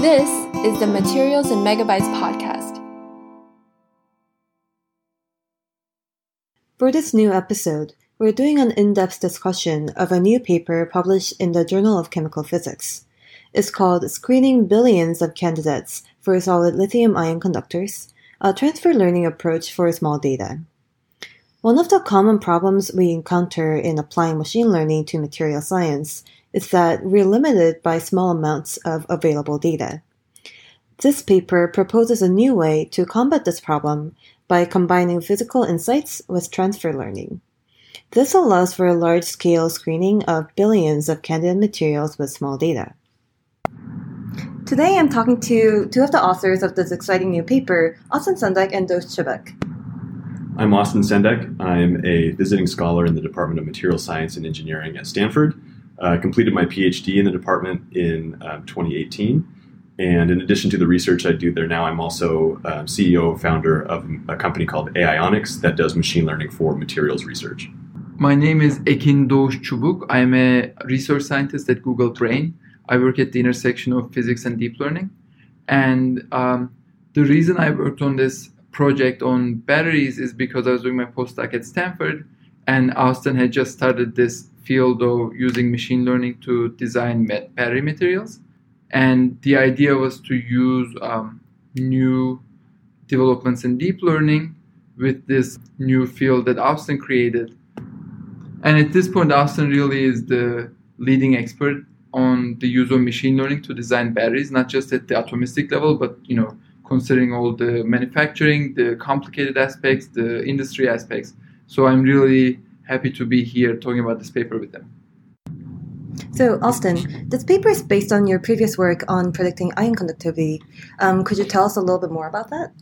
This is the Materials and Megabytes podcast. For this new episode, we're doing an in depth discussion of a new paper published in the Journal of Chemical Physics. It's called Screening Billions of Candidates for Solid Lithium Ion Conductors A Transfer Learning Approach for Small Data. One of the common problems we encounter in applying machine learning to material science is that we're limited by small amounts of available data. This paper proposes a new way to combat this problem by combining physical insights with transfer learning. This allows for a large scale screening of billions of candidate materials with small data. Today I'm talking to two of the authors of this exciting new paper, Austin Sendek and Doğuş Çubuk. I'm Austin Sendek. I'm a visiting scholar in the Department of Material Science and Engineering at Stanford I uh, completed my PhD in the department in uh, 2018. And in addition to the research I do there now, I'm also uh, CEO founder of a company called AIonics that does machine learning for materials research. My name is Ekin Doğuş Çubuk. I'm a research scientist at Google Brain. I work at the intersection of physics and deep learning. And um, the reason I worked on this project on batteries is because I was doing my postdoc at Stanford, and Austin had just started this field of using machine learning to design battery materials. And the idea was to use um, new developments in deep learning with this new field that Austin created. And at this point, Austin really is the leading expert on the use of machine learning to design batteries, not just at the atomistic level, but you know, considering all the manufacturing, the complicated aspects, the industry aspects. So I'm really happy to be here talking about this paper with them. So, Austin, this paper is based on your previous work on predicting ion conductivity. Um, could you tell us a little bit more about that?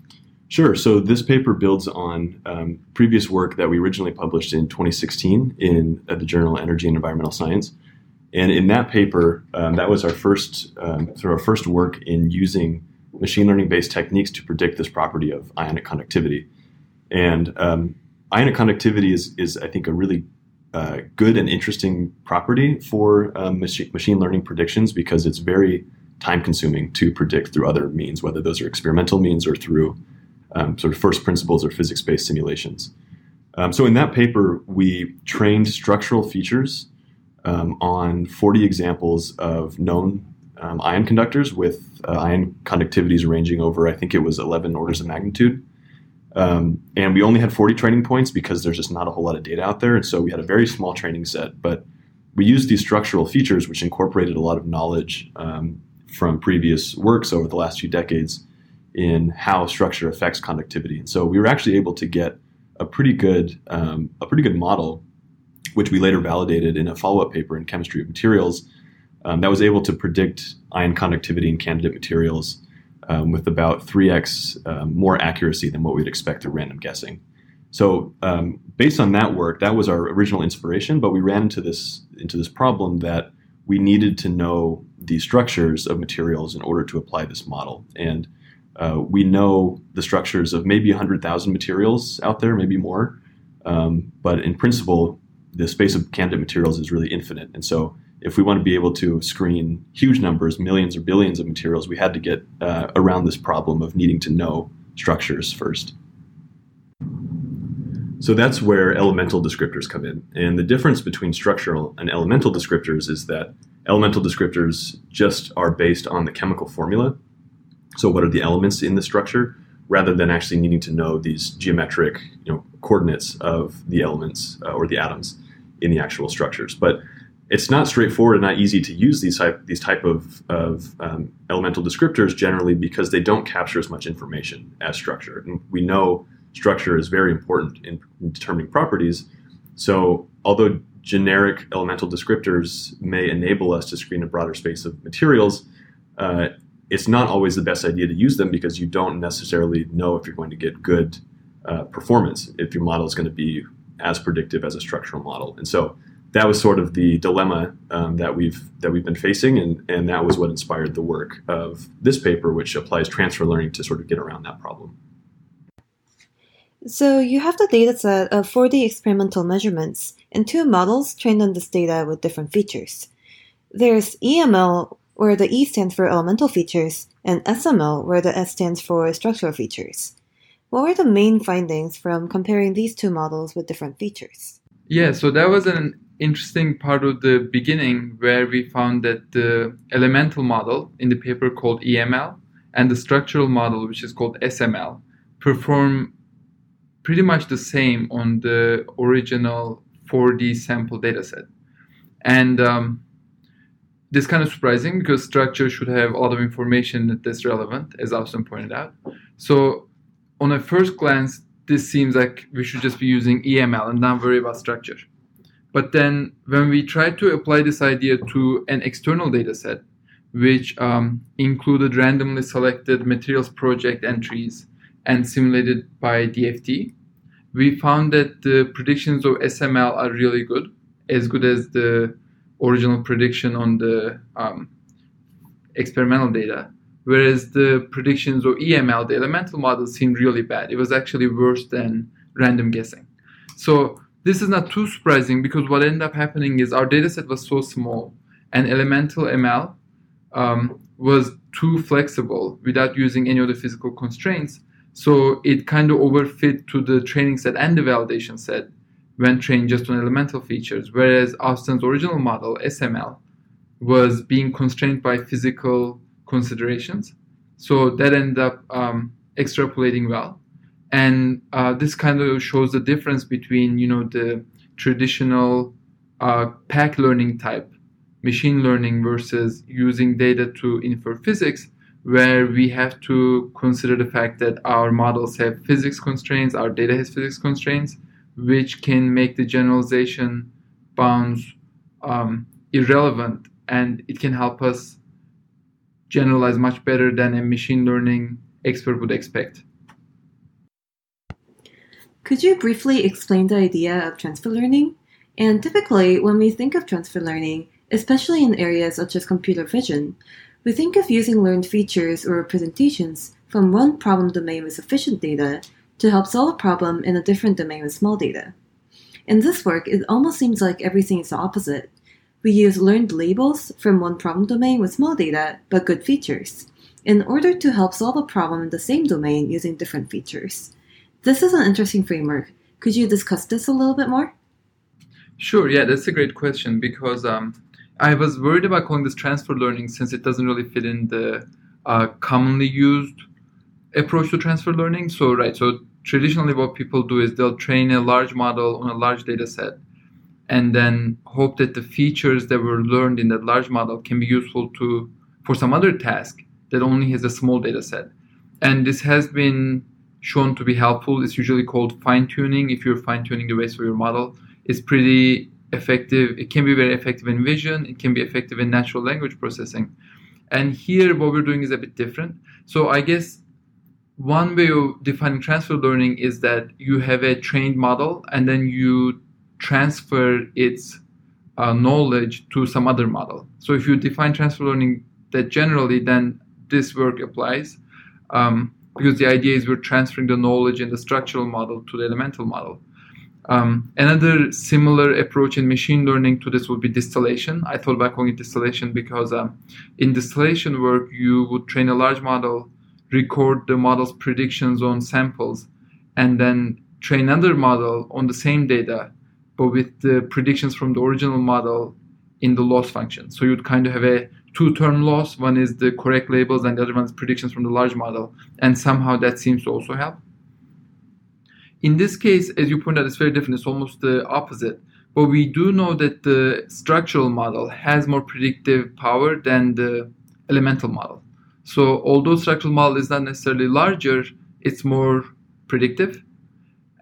Sure. So, this paper builds on um, previous work that we originally published in 2016 in uh, the journal Energy and Environmental Science. And in that paper, um, that was our first um, sort of our first work in using machine learning based techniques to predict this property of ionic conductivity. And um, ionic conductivity is, is I think, a really uh, good and interesting property for um, machine, learning predictions because it's very time consuming to predict through other means, whether those are experimental means or through um, sort of first principles or physics based simulations. Um, so, in that paper, we trained structural features um, on 40 examples of known um, ion conductors with uh, ion conductivities ranging over, I think it was 11 orders of magnitude. Um, and we only had 40 training points because there's just not a whole lot of data out there. And so we had a very small training set. But we used these structural features, which incorporated a lot of knowledge um, from previous works over the last few decades in how structure affects conductivity. And so we were actually able to get a pretty good um, a pretty good model, which we later validated in a follow up paper in Chemistry of Materials, um, that was able to predict ion conductivity in candidate materials um, with about 3x um, more accuracy than what we'd expect through random guessing. So um, based on that work, that was our original inspiration, but we ran into this into this problem that we needed to know the structures of materials in order to apply this model. And uh, we know the structures of maybe 100,000 materials out there, maybe more. Um, but in principle, the space of candidate materials is really infinite. And so if we want to be able to screen huge numbers, millions or billions of materials, we had to get uh, around this problem of needing to know structures first. So that's where elemental descriptors come in. And the difference between structural and elemental descriptors is that elemental descriptors just are based on the chemical formula. So what are the elements in the structure rather than actually needing to know these geometric you know, coordinates of the elements uh, or the atoms in the actual structures. But it's not straightforward and not easy to use these type these type of, of um, elemental descriptors generally because they don't capture as much information as structure. And we know structure is very important in, in determining properties. So although generic elemental descriptors may enable us to screen a broader space of materials, uh, it's not always the best idea to use them because you don't necessarily know if you're going to get good uh, performance if your model is going to be as predictive as a structural model. And so that was sort of the dilemma um, that we've that we've been facing, and and that was what inspired the work of this paper, which applies transfer learning to sort of get around that problem. So you have the data set of 40 experimental measurements and two models trained on this data with different features. There's EML where the E stands for elemental features, and SML, where the S stands for structural features. What were the main findings from comparing these two models with different features? Yeah, so that was an interesting part of the beginning where we found that the elemental model in the paper called EML and the structural model, which is called SML, perform pretty much the same on the original 4D sample dataset. And um, this kind of surprising because structure should have a lot of information that's relevant, as Austin pointed out. So, on a first glance, this seems like we should just be using EML and not worry about structure. But then, when we tried to apply this idea to an external data set, which um, included randomly selected materials project entries and simulated by DFT, we found that the predictions of SML are really good, as good as the original prediction on the um, experimental data, whereas the predictions of EML, the elemental model, seemed really bad. It was actually worse than random guessing. So this is not too surprising because what ended up happening is our dataset was so small, and elemental ML um, was too flexible without using any of the physical constraints. So it kind of overfit to the training set and the validation set when trained just on elemental features, whereas Austin's original model, SML, was being constrained by physical considerations. So that ended up um, extrapolating well. And uh, this kind of shows the difference between, you know, the traditional uh, PAC learning type machine learning versus using data to infer physics, where we have to consider the fact that our models have physics constraints, our data has physics constraints, which can make the generalization bounds um, irrelevant and it can help us generalize much better than a machine learning expert would expect. Could you briefly explain the idea of transfer learning? And typically, when we think of transfer learning, especially in areas such as computer vision, we think of using learned features or representations from one problem domain with sufficient data to help solve a problem in a different domain with small data. In this work, it almost seems like everything is the opposite. We use learned labels from one problem domain with small data but good features in order to help solve a problem in the same domain using different features. This is an interesting framework. Could you discuss this a little bit more? Sure, yeah, that's a great question because um, I was worried about calling this transfer learning since it doesn't really fit in the uh, commonly used approach to transfer learning. So, right, so traditionally what people do is they'll train a large model on a large data set and then hope that the features that were learned in that large model can be useful to for some other task that only has a small data set. And this has been shown to be helpful. It's usually called fine tuning. If you're fine tuning the ways for your model, it's pretty effective. It can be very effective in vision. It can be effective in natural language processing. And here, what we're doing is a bit different. So I guess one way of defining transfer learning is that you have a trained model and then you transfer its uh, knowledge to some other model. So if you define transfer learning that generally, then this work applies um, because the idea is we're transferring the knowledge in the structural model to the elemental model. Um, another similar approach in machine learning to this would be distillation. I thought about calling it distillation because um, in distillation work, you would train a large model record the model's predictions on samples, and then train another model on the same data, but with the predictions from the original model in the loss function. So you'd kind of have a two-term loss. One is the correct labels, and the other one is predictions from the large model. And somehow that seems to also help. In this case, as you pointed out, it's very different. It's almost the opposite. But we do know that the structural model has more predictive power than the elemental model. So although structural model is not necessarily larger, it's more predictive.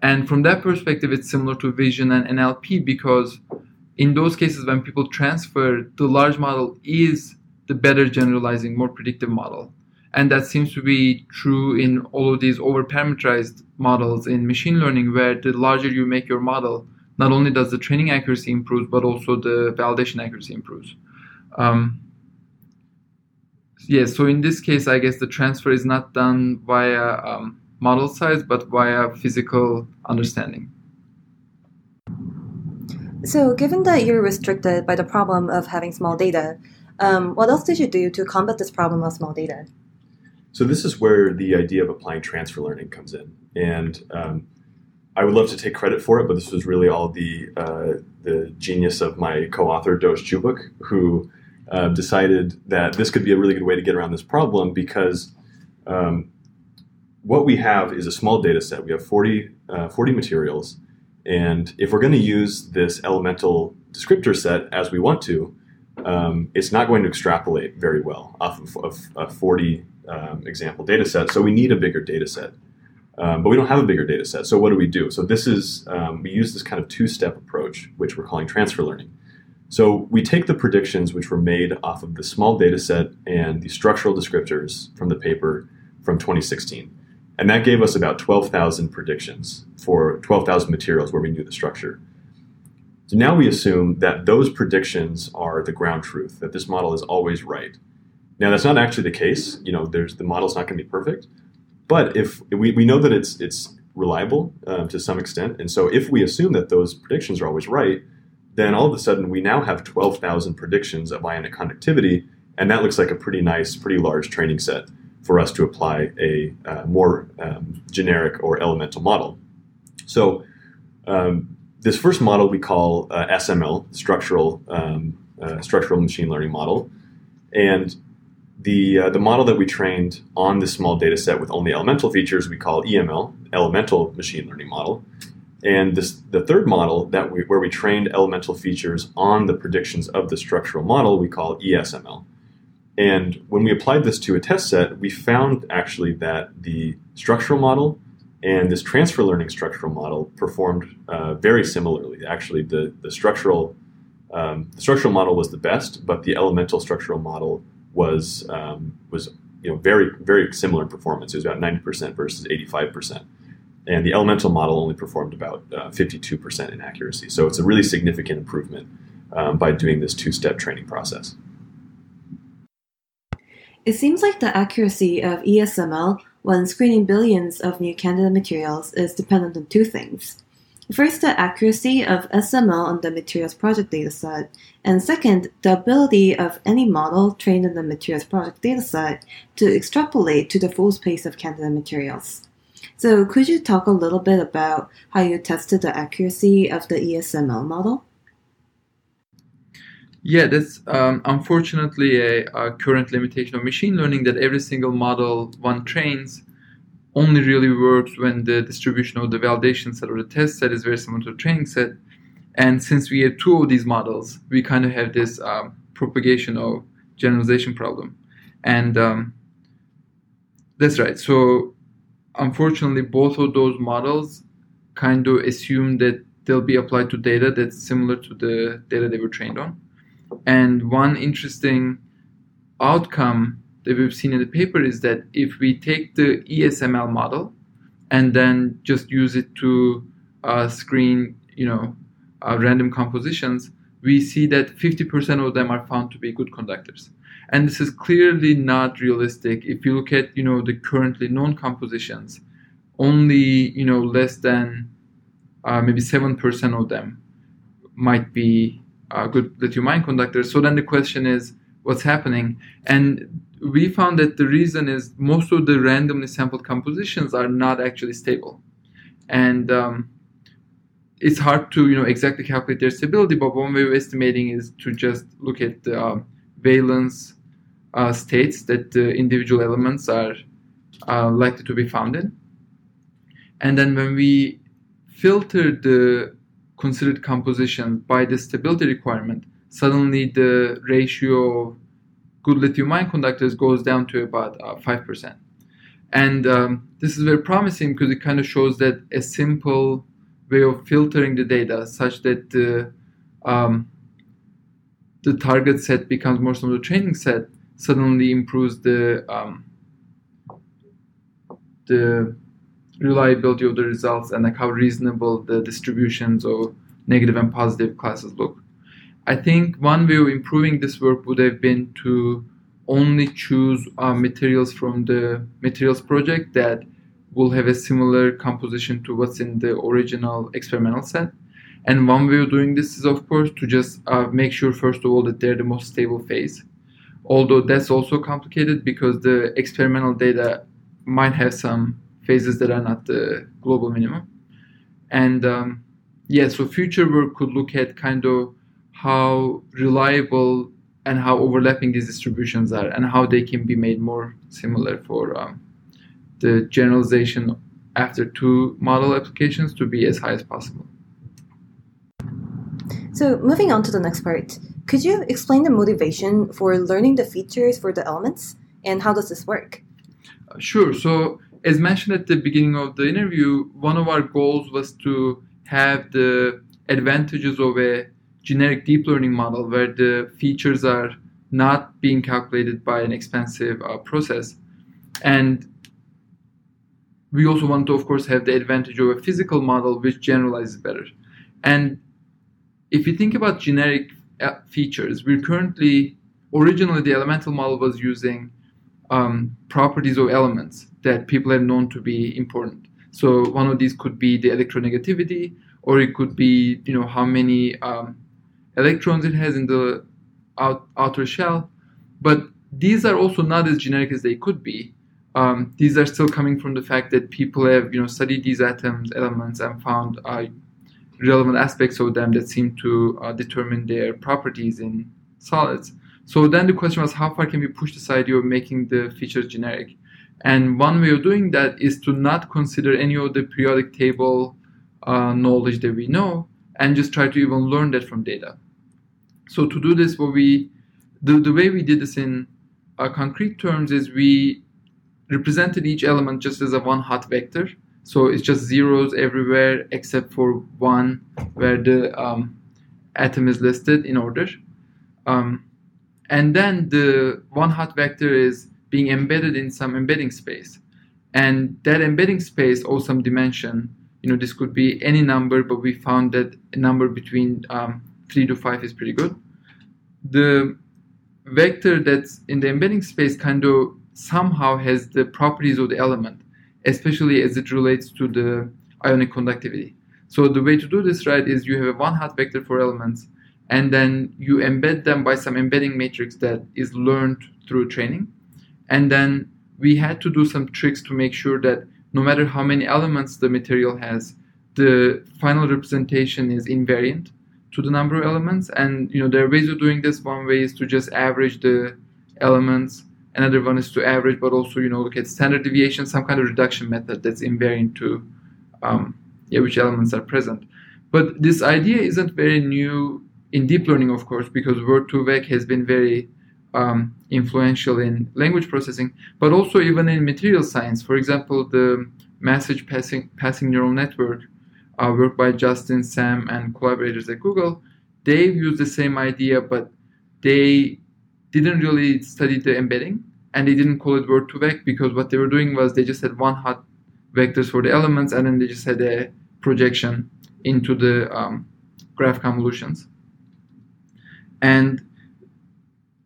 And from that perspective, it's similar to vision and NLP because in those cases when people transfer, the large model is the better generalizing, more predictive model. And that seems to be true in all of these over parameterized models in machine learning, where the larger you make your model, not only does the training accuracy improve, but also the validation accuracy improves. Um, yes, so in this case, I guess the transfer is not done via um, model size, but via physical understanding. So, given that you're restricted by the problem of having small data, Um, what else did you do to combat this problem of small data? So this is where the idea of applying transfer learning comes in, and um, I would love to take credit for it, but this was really all the uh, the genius of my co-author Doğuş Çubuk, who uh, decided that this could be a really good way to get around this problem because um, what we have is a small data set. We have 40, uh, 40 materials, and if we're going to use this elemental descriptor set as we want to, um, it's not going to extrapolate very well off of, of a 40 um, example data set. So we need a bigger data set. Um, but we don't have a bigger data set. So what do we do? So this is, um, we use this kind of two-step approach, which we're calling transfer learning. So we take the predictions which were made off of the small data set and the structural descriptors from the paper from 2016. And that gave us about 12,000 predictions for 12,000 materials where we knew the structure. So now we assume that those predictions are the ground truth, that this model is always right. Now that's not actually the case. You know, there's the model's not going to be perfect, but if we, we know that it's it's reliable um, to some extent, and so if we assume that those predictions are always right, then all of a sudden we now have 12,000 predictions of ionic conductivity, and that looks like a pretty nice, pretty large training set for us to apply a uh, more um, generic or elemental model. So um, this first model we call uh, SML, structural um, uh, structural machine learning model, and the uh, the model that we trained on this small data set with only elemental features we call EML, elemental machine learning model. And this, the third model that we, where we trained elemental features on the predictions of the structural model we call ESML. And when we applied this to a test set, we found actually that the structural model and this transfer learning structural model performed uh, very similarly. Actually, the, the structural um, the structural model was the best, but the elemental structural model was um, was you know very very similar in performance. It was about ninety percent versus eighty five percent, and the elemental model only performed about fifty two percent in accuracy. So it's a really significant improvement um, by doing this two step training process. It seems like the accuracy of ESML when screening billions of new candidate materials is dependent on two things. First, the accuracy of SML on the materials project dataset, and second, the ability of any model trained on the materials project dataset to extrapolate to the full space of candidate materials. So, could you talk a little bit about how you tested the accuracy of the ESML model? Yeah, that's um, unfortunately a, a, current limitation of machine learning that every single model one trains only really works when the distribution of the validation set or the test set is very similar to the training set. And since we have two of these models, we kind of have this um, propagation of generalization problem. And um, that's right. So unfortunately, both of those models kind of assume that they'll be applied to data that's similar to the data they were trained on. And one interesting outcome that we've seen in the paper is that if we take the ESML model and then just use it to uh, screen, you know, uh, random compositions, we see that 50% of them are found to be good conductors. And this is clearly not realistic. If you look at, you know, the currently known compositions, only, you know, less than uh, maybe 7% of them might be good lithium ion conductors. So then the question is, what's happening? And we found that the reason is most of the randomly sampled compositions are not actually stable. And um, it's hard to you know exactly calculate their stability, but one way of estimating is to just look at the uh, valence uh, states that the individual elements are uh, likely to be found in. And then when we filter the considered composition by the stability requirement, suddenly the ratio of good lithium ion conductors goes down to about uh, 5%. And um, this is very promising because it kind of shows that a simple way of filtering the data such that the, um, the target set becomes more similar to the training set suddenly improves the um, the reliability of the results and like how reasonable the distributions of negative and positive classes look. I think one way of improving this work would have been to only choose uh, materials from the materials project that will have a similar composition to what's in the original experimental set. And one way of doing this is, of course, to just uh, make sure, first of all, that they're the most stable phase. although that's also complicated because the experimental data might have some phases that are not the global minimum. And um, yeah, so future work could look at kind of how reliable and how overlapping these distributions are and how they can be made more similar for um, the generalization after two model applications to be as high as possible. So moving on to the next part, could you explain the motivation for learning the features for the elements and how does this work? Sure. So as mentioned at the beginning of the interview, one of our goals was to have the advantages of a generic deep learning model where the features are not being calculated by an expensive uh, process. And we also want to, of course, have the advantage of a physical model which generalizes better. And if you think about generic uh, features, we're currently, originally, the elemental model was using um, properties of elements that people have known to be important. So one of these could be the electronegativity, or it could be, you know, how many um, electrons it has in the out, outer shell. But these are also not as generic as they could be. Um, these are still coming from the fact that people have, you know, studied these atoms, elements, and found uh, relevant aspects of them that seem to uh, determine their properties in solids. So then the question was, how far can we push this idea of making the features generic? And one way of doing that is to not consider any of the periodic table uh, knowledge that we know and just try to even learn that from data. So to do this, what we the, the way we did this in uh, concrete terms is we represented each element just as a one hot vector. So it's just zeros everywhere except for one where the um, atom is listed in order. Um, and then the one hot vector is being embedded in some embedding space. And that embedding space owes some dimension. You know, this could be any number, but we found that a number between um, 3 to 5 is pretty good. The vector that's in the embedding space kind of somehow has the properties of the element, especially as it relates to the ionic conductivity. So the way to do this right is you have a one hot vector for elements and then you embed them by some embedding matrix that is learned through training. And then we had to do some tricks to make sure that no matter how many elements the material has, the final representation is invariant to the number of elements. And you know there are ways of doing this. One way is to just average the elements. Another one is to average, but also you know look at standard deviation, some kind of reduction method that's invariant to um, yeah, which elements are present. But this idea isn't very new in deep learning, of course, because Word2Vec has been very um, influential in language processing, but also even in material science. For example, the message passing, passing neural network uh, work by Justin, Sam, and collaborators at Google, they used the same idea, but they didn't really study the embedding and they didn't call it Word2Vec because what they were doing was they just had one hot vectors for the elements and then they just had a projection into the um, graph convolutions. And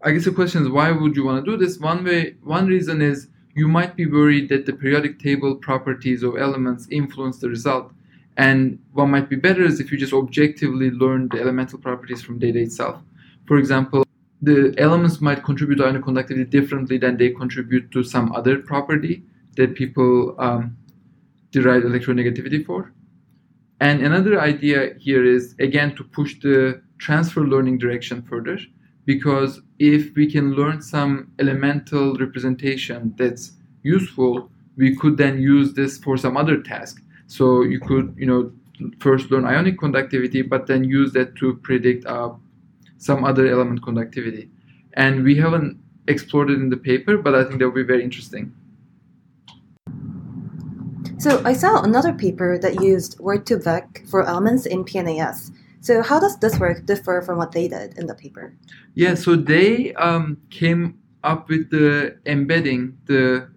I guess the question is why would you want to do this? One way, one reason is you might be worried that the periodic table properties of elements influence the result. And what might be better is if you just objectively learn the elemental properties from data itself. For example, the elements might contribute to ionic conductivity differently than they contribute to some other property that people um, derive electronegativity for. And another idea here is again to push the transfer learning direction further because if we can learn some elemental representation that's useful we could then use this for some other task. So you could you know first learn ionic conductivity but then use that to predict uh, some other element conductivity. And we haven't explored it in the paper but i think that would be very interesting. So i saw another paper that used Word2Vec for elements in pnas so how does this work differ from what they did in the paper? Yeah, so they um, came up with the embedding the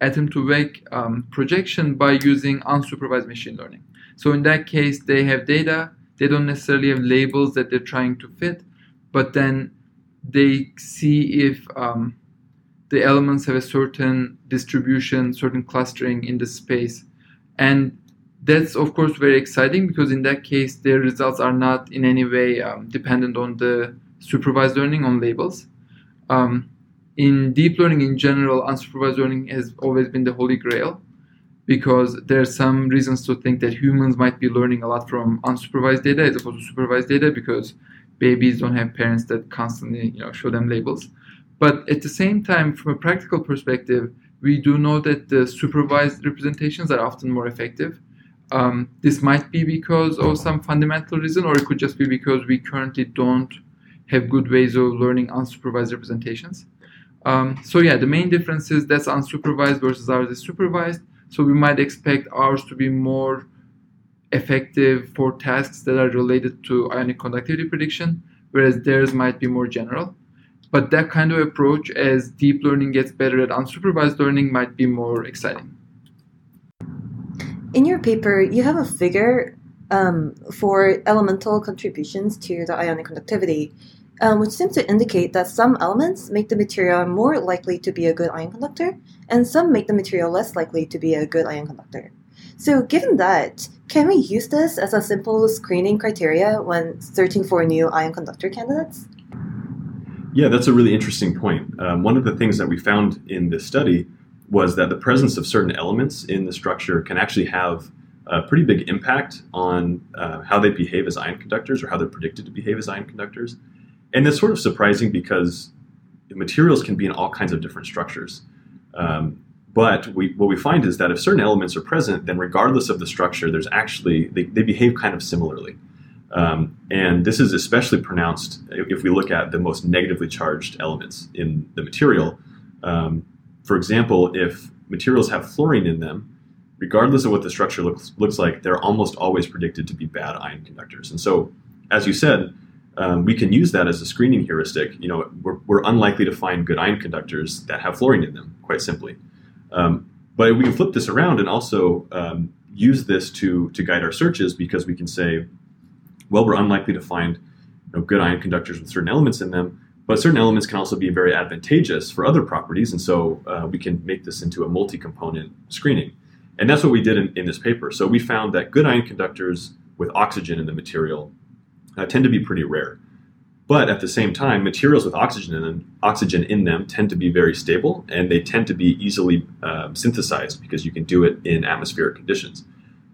Atom2Vec um, projection by using unsupervised machine learning. So in that case, they have data. They don't necessarily have labels that they're trying to fit, but then they see if um, the elements have a certain distribution, certain clustering in the space, and that's of course very exciting because in that case their results are not in any way um, dependent on the supervised learning on labels um, in deep learning in general, unsupervised learning has always been the holy grail because there are some reasons to think that humans might be learning a lot from unsupervised data as opposed to supervised data because babies don't have parents that constantly you know show them labels. But at the same time, from a practical perspective, we do know that the supervised representations are often more effective. Um, this might be because of some fundamental reason, or it could just be because we currently don't have good ways of learning unsupervised representations. Um, so yeah, the main difference is that's unsupervised versus ours is supervised. So we might expect ours to be more effective for tasks that are related to ionic conductivity prediction, whereas theirs might be more general. But that kind of approach, as deep learning gets better at unsupervised learning, might be more exciting. In your paper, you have a figure um, for elemental contributions to the ionic conductivity, um, which seems to indicate that some elements make the material more likely to be a good ion conductor, and some make the material less likely to be a good ion conductor. So, given that, can we use this as a simple screening criteria when searching for new ion conductor candidates? Yeah, that's a really interesting point. Um, one of the things that we found in this study was that the presence of certain elements in the structure can actually have a pretty big impact on uh, how they behave as ion conductors or how they're predicted to behave as ion conductors. And that's sort of surprising because materials can be in all kinds of different structures. Um, but we, what we find is that if certain elements are present, then regardless of the structure, there's actually, they, they behave kind of similarly. Um, and this is especially pronounced if we look at the most negatively charged elements in the material. Um, for example, if materials have fluorine in them, regardless of what the structure looks, looks like, they're almost always predicted to be bad ion conductors. And so, as you said, um, we can use that as a screening heuristic. You know, we're, we're, unlikely to find good ion conductors that have fluorine in them, quite simply. Um, but we can flip this around and also um, use this to to guide our searches because we can say, well, we're unlikely to find you know, good ion conductors with certain elements in them, but certain elements can also be very advantageous for other properties, and so uh, we can make this into a multi-component screening. And that's what we did in, in, this paper. So we found that good ion conductors with oxygen in the material uh, tend to be pretty rare. But at the same time, materials with oxygen in them, oxygen in them tend to be very stable, and they tend to be easily um, synthesized because you can do it in atmospheric conditions.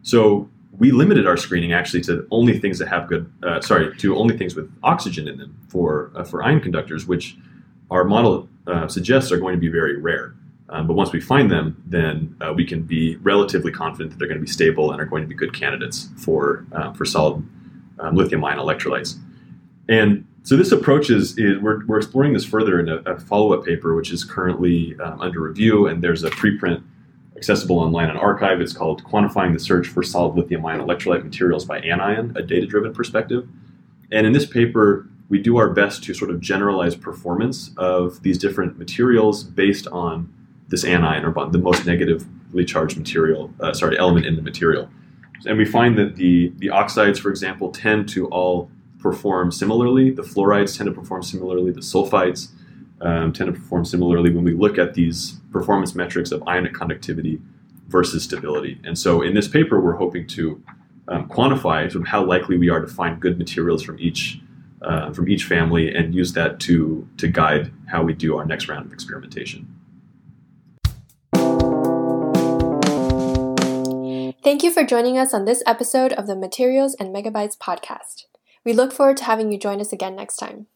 So we limited our screening actually to only things that have good, uh, sorry, to only things with oxygen in them for uh, for ion conductors, which our model uh, suggests are going to be very rare. Um, but once we find them, then uh, we can be relatively confident that they're going to be stable and are going to be good candidates for uh, for solid um, lithium-ion electrolytes. And so this approach is, is we're, we're exploring this further in a, a follow-up paper, which is currently um, under review, and there's a preprint accessible online on arXiv. It's called Quantifying the Search for Solid Lithium Ion Electrolyte Materials by Anion, a data driven perspective. And in this paper, we do our best to sort of generalize performance of these different materials based on this anion or bond, the most negatively charged material, uh, sorry, element in the material. And we find that the, the oxides, for example, tend to all perform similarly. The fluorides tend to perform similarly. The sulfides um, tend to perform similarly when we look at these performance metrics of ionic conductivity versus stability. And so in this paper, we're hoping to um, quantify sort of how likely we are to find good materials from each uh, from each family and use that to to guide how we do our next round of experimentation. Thank you for joining us on this episode of the Materials and Megabytes podcast. We look forward to having you join us again next time.